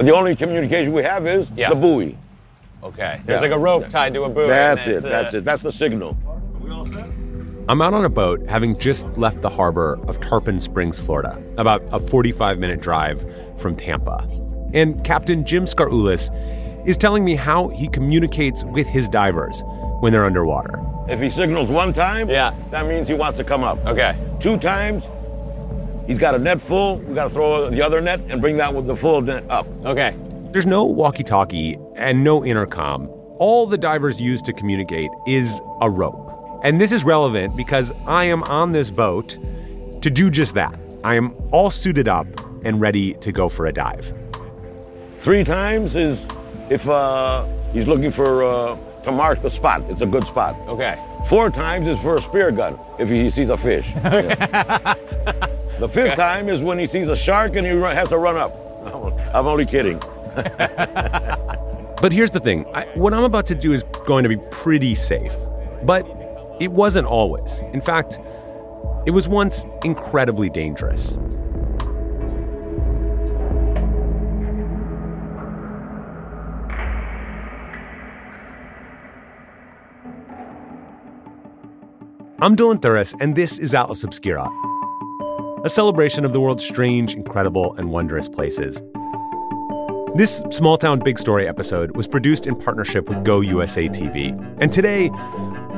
The only communication we have is Yeah. the buoy. Okay. There's Yeah. like a rope tied to a buoy. That's it. it's, uh, That's it. That's the signal. I'm out on a boat having just left the harbor of Tarpon Springs, Florida, about a 45 minute drive from Tampa. And Captain Jim Scarulis is telling me how he communicates with his divers when they're underwater. If he signals one time, Yeah. that means he wants to come up. Okay. Two times, he's got a net full. We got to throw the other net and bring that with the full net up. Okay. There's no walkie talkie and no intercom. All the divers use to communicate is a rope. And this is relevant because I am on this boat to do just that. I am all suited up and ready to go for a dive. Three times is if uh, he's looking for uh, to mark the spot. It's a good spot. Okay. Four times is for a spear gun if he sees a fish. The fifth time is when he sees a shark and he has to run up. I'm only kidding. But here's the thing I, what I'm about to do is going to be pretty safe. But it wasn't always. In fact, it was once incredibly dangerous. I'm Dylan Thuras, and this is Atlas Obscura, a celebration of the world's strange, incredible, and wondrous places. This Small Town Big Story episode was produced in partnership with Go USA TV. And today,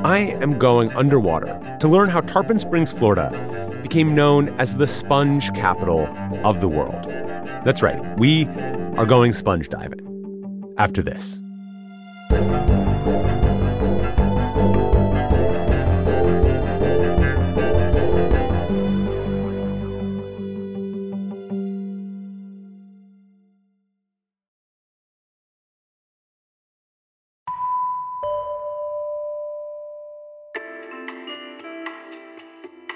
I am going underwater to learn how Tarpon Springs, Florida became known as the sponge capital of the world. That's right, we are going sponge diving. After this.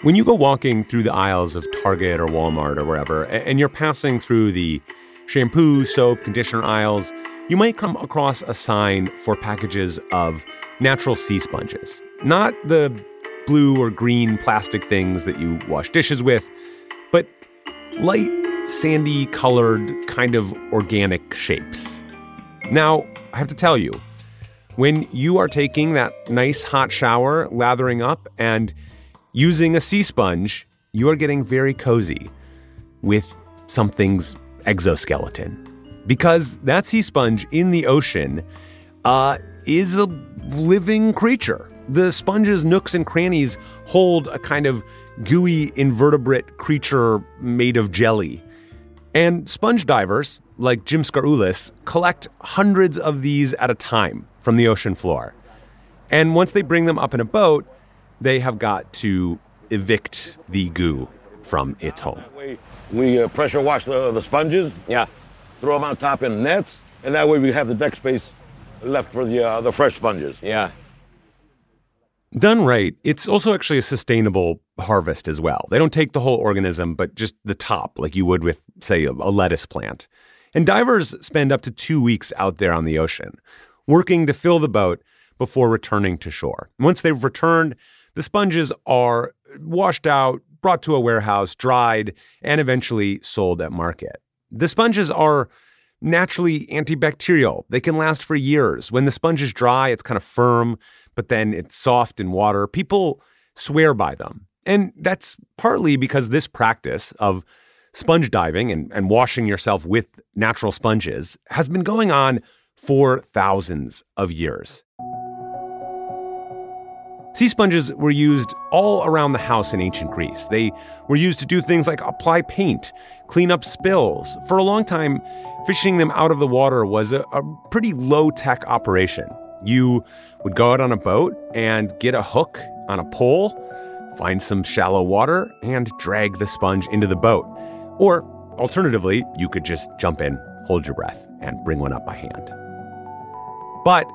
When you go walking through the aisles of Target or Walmart or wherever, and you're passing through the shampoo, soap, conditioner aisles, you might come across a sign for packages of natural sea sponges. Not the blue or green plastic things that you wash dishes with, but light, sandy colored, kind of organic shapes. Now, I have to tell you, when you are taking that nice hot shower, lathering up, and using a sea sponge, you are getting very cozy with something's exoskeleton. Because that sea sponge in the ocean uh, is a living creature. The sponge's nooks and crannies hold a kind of gooey invertebrate creature made of jelly. And sponge divers, like Jim Scarulis, collect hundreds of these at a time from the ocean floor. And once they bring them up in a boat, they have got to evict the goo from its home. We, we uh, pressure wash the, the sponges, Yeah. throw them on top in nets, and that way we have the deck space left for the, uh, the fresh sponges. Yeah. Done right, it's also actually a sustainable harvest as well. They don't take the whole organism, but just the top, like you would with, say, a a lettuce plant. And divers spend up to two weeks out there on the ocean, working to fill the boat before returning to shore. Once they've returned, the sponges are washed out, brought to a warehouse, dried, and eventually sold at market. The sponges are naturally antibacterial. They can last for years. When the sponge is dry, it's kind of firm, but then it's soft in water. People swear by them. And that's partly because this practice of sponge diving and, and washing yourself with natural sponges has been going on for thousands of years. Sea sponges were used all around the house in ancient Greece. They were used to do things like apply paint, clean up spills. For a long time, fishing them out of the water was a, a pretty low tech operation. You would go out on a boat and get a hook on a pole, find some shallow water, and drag the sponge into the boat. Or alternatively, you could just jump in, hold your breath, and bring one up by hand. But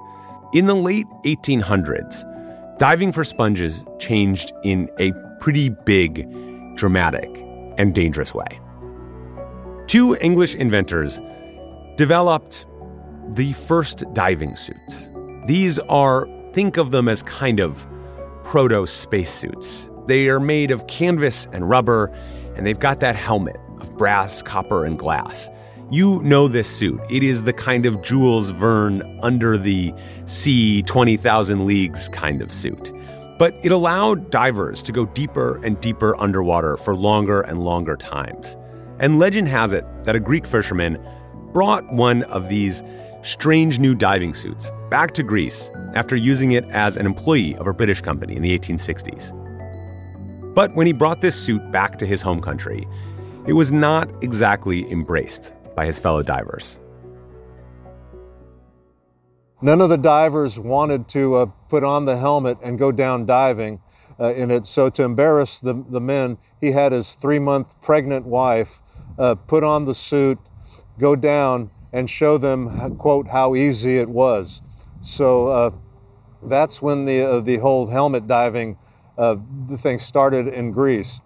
in the late 1800s, diving for sponges changed in a pretty big, dramatic, and dangerous way. Two English inventors developed the first diving suits. These are, think of them as kind of proto spacesuits. They are made of canvas and rubber, and they've got that helmet of brass, copper, and glass. You know this suit. It is the kind of Jules Verne under the sea 20,000 leagues kind of suit. But it allowed divers to go deeper and deeper underwater for longer and longer times. And legend has it that a Greek fisherman brought one of these strange new diving suits back to Greece after using it as an employee of a British company in the 1860s. But when he brought this suit back to his home country, it was not exactly embraced by his fellow divers. None of the divers wanted to uh, put on the helmet and go down diving uh, in it. So, to embarrass the, the men, he had his three month pregnant wife uh, put on the suit, go down, and show them, quote, how easy it was. So, uh, that's when the, uh, the whole helmet diving uh, thing started in Greece.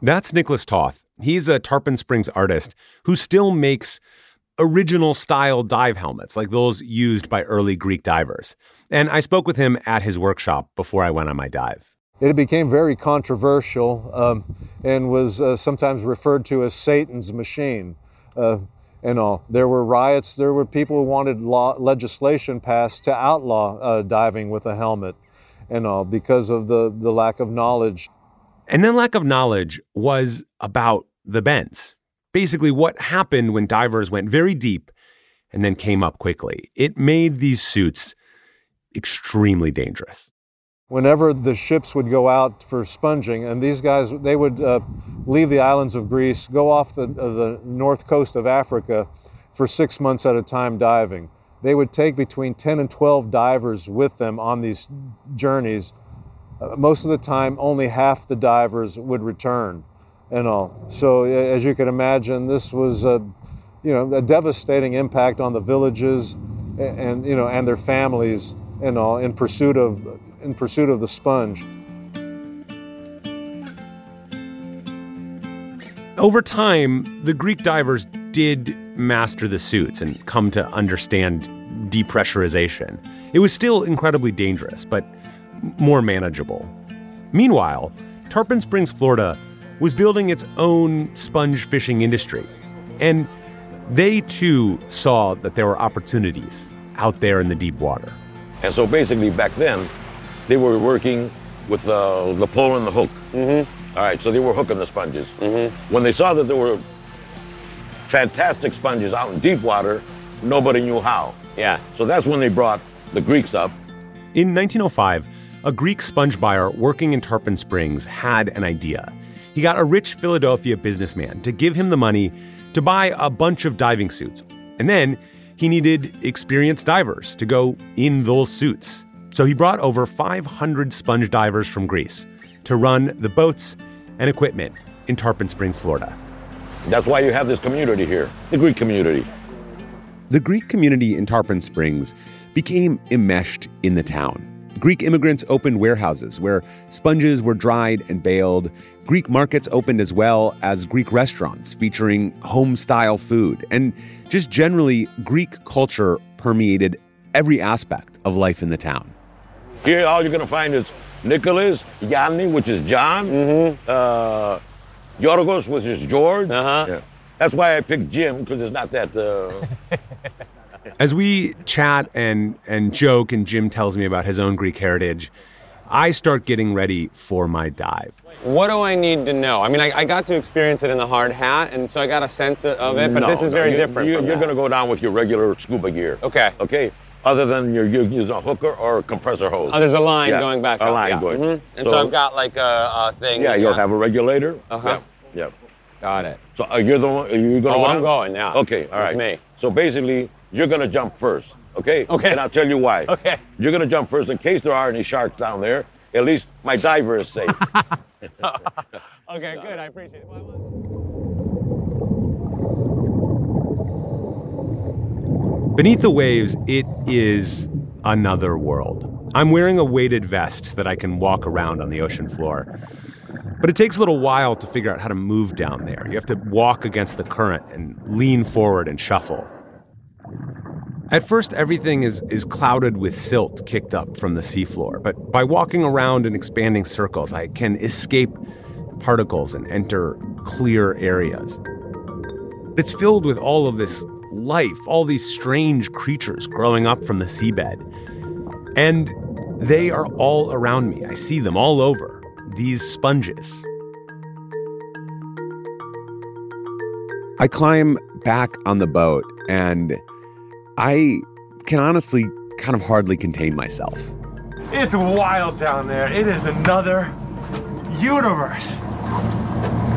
That's Nicholas Toth. He's a Tarpon Springs artist who still makes original style dive helmets like those used by early Greek divers. And I spoke with him at his workshop before I went on my dive. It became very controversial um, and was uh, sometimes referred to as Satan's machine uh, and all. There were riots, there were people who wanted law, legislation passed to outlaw uh, diving with a helmet and all because of the, the lack of knowledge. And then lack of knowledge was about the bends. Basically, what happened when divers went very deep and then came up quickly. It made these suits extremely dangerous. Whenever the ships would go out for sponging, and these guys, they would uh, leave the islands of Greece, go off the, uh, the north coast of Africa for six months at a time diving. They would take between 10 and 12 divers with them on these journeys. Uh, most of the time, only half the divers would return and all. So as you can imagine, this was a, you know, a devastating impact on the villages and, you know and their families and all in pursuit of in pursuit of the sponge. Over time, the Greek divers did master the suits and come to understand depressurization. It was still incredibly dangerous, but more manageable. Meanwhile, Tarpon Springs, Florida was building its own sponge fishing industry. And they too saw that there were opportunities out there in the deep water. And so basically back then, they were working with uh, the pole and the hook. Mm-hmm. All right, so they were hooking the sponges. Mm-hmm. When they saw that there were fantastic sponges out in deep water, nobody knew how. Yeah. So that's when they brought the Greeks up. In 1905, a Greek sponge buyer working in Tarpon Springs had an idea he got a rich Philadelphia businessman to give him the money to buy a bunch of diving suits. And then he needed experienced divers to go in those suits. So he brought over 500 sponge divers from Greece to run the boats and equipment in Tarpon Springs, Florida. That's why you have this community here, the Greek community. The Greek community in Tarpon Springs became enmeshed in the town. Greek immigrants opened warehouses where sponges were dried and baled. Greek markets opened as well as Greek restaurants featuring home style food. And just generally, Greek culture permeated every aspect of life in the town. Here, all you're going to find is Nicholas, Yanni, which is John, mm-hmm. uh, Yorgos, which is George. Uh-huh. Yeah. That's why I picked Jim, because it's not that. Uh... As we chat and and joke, and Jim tells me about his own Greek heritage, I start getting ready for my dive. What do I need to know? I mean, I, I got to experience it in the hard hat, and so I got a sense of it. But no, this is very you, different. You, are going to go down with your regular scuba gear. Okay. Okay. Other than you're using a hooker or a compressor hose. Oh, there's a line yeah, going back. A up. line yeah. going. Mm-hmm. And so, so, I've got like a, a thing. Yeah, you'll have a regulator. Uh huh. Yeah. yeah. Got it. So uh, you're the one. Are you going? Oh, go I'm going now. Okay. All right. It's me. So basically, you're going to jump first. Okay? Okay. And I'll tell you why. Okay. You're going to jump first in case there are any sharks down there. At least my diver is safe. okay, good. I appreciate it. Beneath the waves, it is another world. I'm wearing a weighted vest so that I can walk around on the ocean floor. But it takes a little while to figure out how to move down there. You have to walk against the current and lean forward and shuffle. At first, everything is, is clouded with silt kicked up from the seafloor, but by walking around in expanding circles, I can escape particles and enter clear areas. It's filled with all of this life, all these strange creatures growing up from the seabed. And they are all around me. I see them all over, these sponges. I climb back on the boat and I can honestly kind of hardly contain myself. It's wild down there. It is another universe.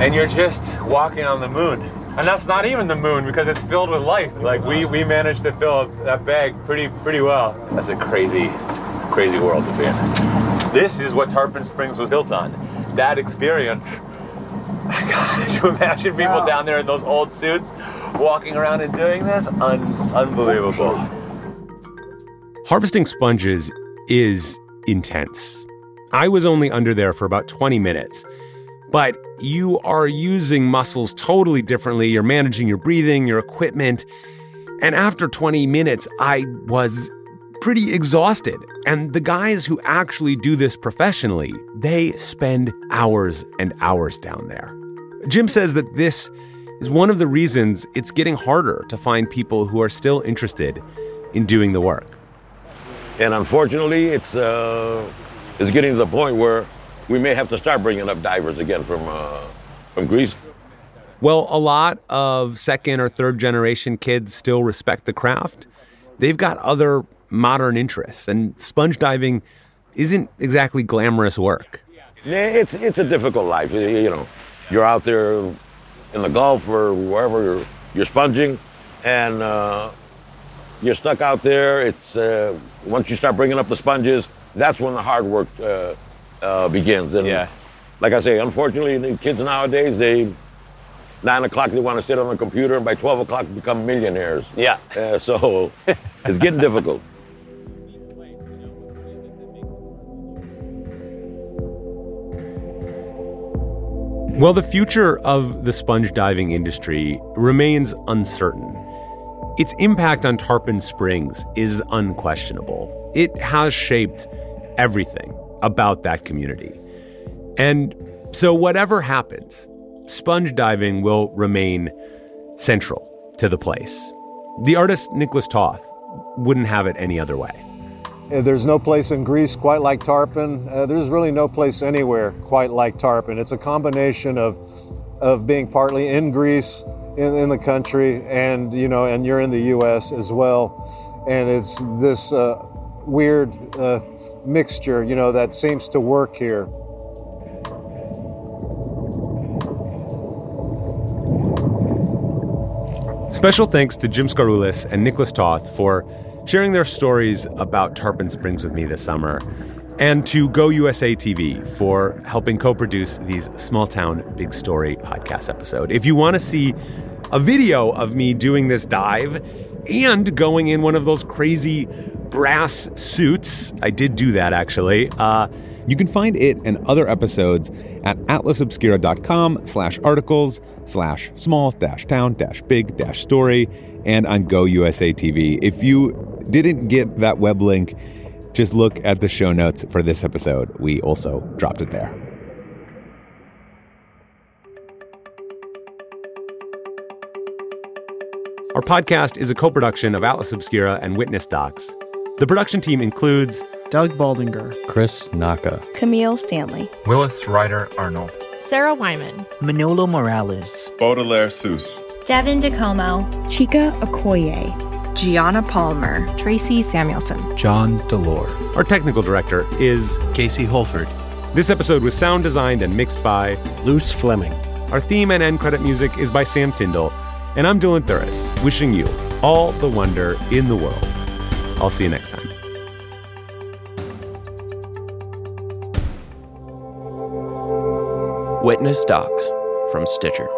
And you're just walking on the moon. And that's not even the moon because it's filled with life. Like we we managed to fill that bag pretty pretty well. That's a crazy crazy world to be in. This is what Tarpon Springs was built on. That experience. God, to imagine people wow. down there in those old suits walking around and doing this, un- unbelievable. Harvesting sponges is intense. I was only under there for about 20 minutes, but you are using muscles totally differently. You're managing your breathing, your equipment. And after 20 minutes, I was pretty exhausted. And the guys who actually do this professionally, they spend hours and hours down there. Jim says that this is one of the reasons it's getting harder to find people who are still interested in doing the work. And unfortunately, it's, uh, it's getting to the point where we may have to start bringing up divers again from, uh, from Greece. Well, a lot of second or third generation kids still respect the craft. They've got other modern interests, and sponge diving isn't exactly glamorous work. Yeah, it's it's a difficult life. You know, you're out there in the Gulf or wherever you're, you're sponging, and uh, you're stuck out there. It's uh, once you start bringing up the sponges, that's when the hard work uh, uh begins. And yeah. like I say, unfortunately, the kids nowadays they nine o'clock they want to sit on a computer, and by twelve o'clock become millionaires. Yeah. Uh, so it's getting difficult. Well, the future of the sponge diving industry remains uncertain. Its impact on Tarpon Springs is unquestionable. It has shaped everything about that community. And so, whatever happens, sponge diving will remain central to the place. The artist Nicholas Toth wouldn't have it any other way. Uh, there's no place in Greece quite like Tarpon. Uh, there's really no place anywhere quite like Tarpon. It's a combination of, of being partly in Greece, in, in the country, and you know, and you're in the U.S. as well. And it's this uh, weird uh, mixture, you know, that seems to work here. Special thanks to Jim Scaroulis and Nicholas Toth for sharing their stories about Tarpon Springs with me this summer, and to Go USA TV for helping co produce these Small Town Big Story podcast episode. If you want to see a video of me doing this dive and going in one of those crazy brass suits, I did do that actually. Uh, you can find it and other episodes at atlasobscura.com slash articles slash small dash town dash big dash story and on Go USA TV. If you didn't get that web link, just look at the show notes for this episode. We also dropped it there. Our podcast is a co production of Atlas Obscura and Witness Docs. The production team includes Doug Baldinger, Chris Naka, Camille Stanley, Willis Ryder Arnold, Sarah Wyman, Manolo Morales, Baudelaire Ulysse, Devin DeComo, Chika Okoye. Gianna Palmer, Tracy Samuelson, John Delore. Our technical director is Casey Holford. This episode was sound designed and mixed by Luce Fleming. Our theme and end credit music is by Sam Tindall, and I'm Dylan Thuras, wishing you all the wonder in the world. I'll see you next time. Witness Docs from Stitcher.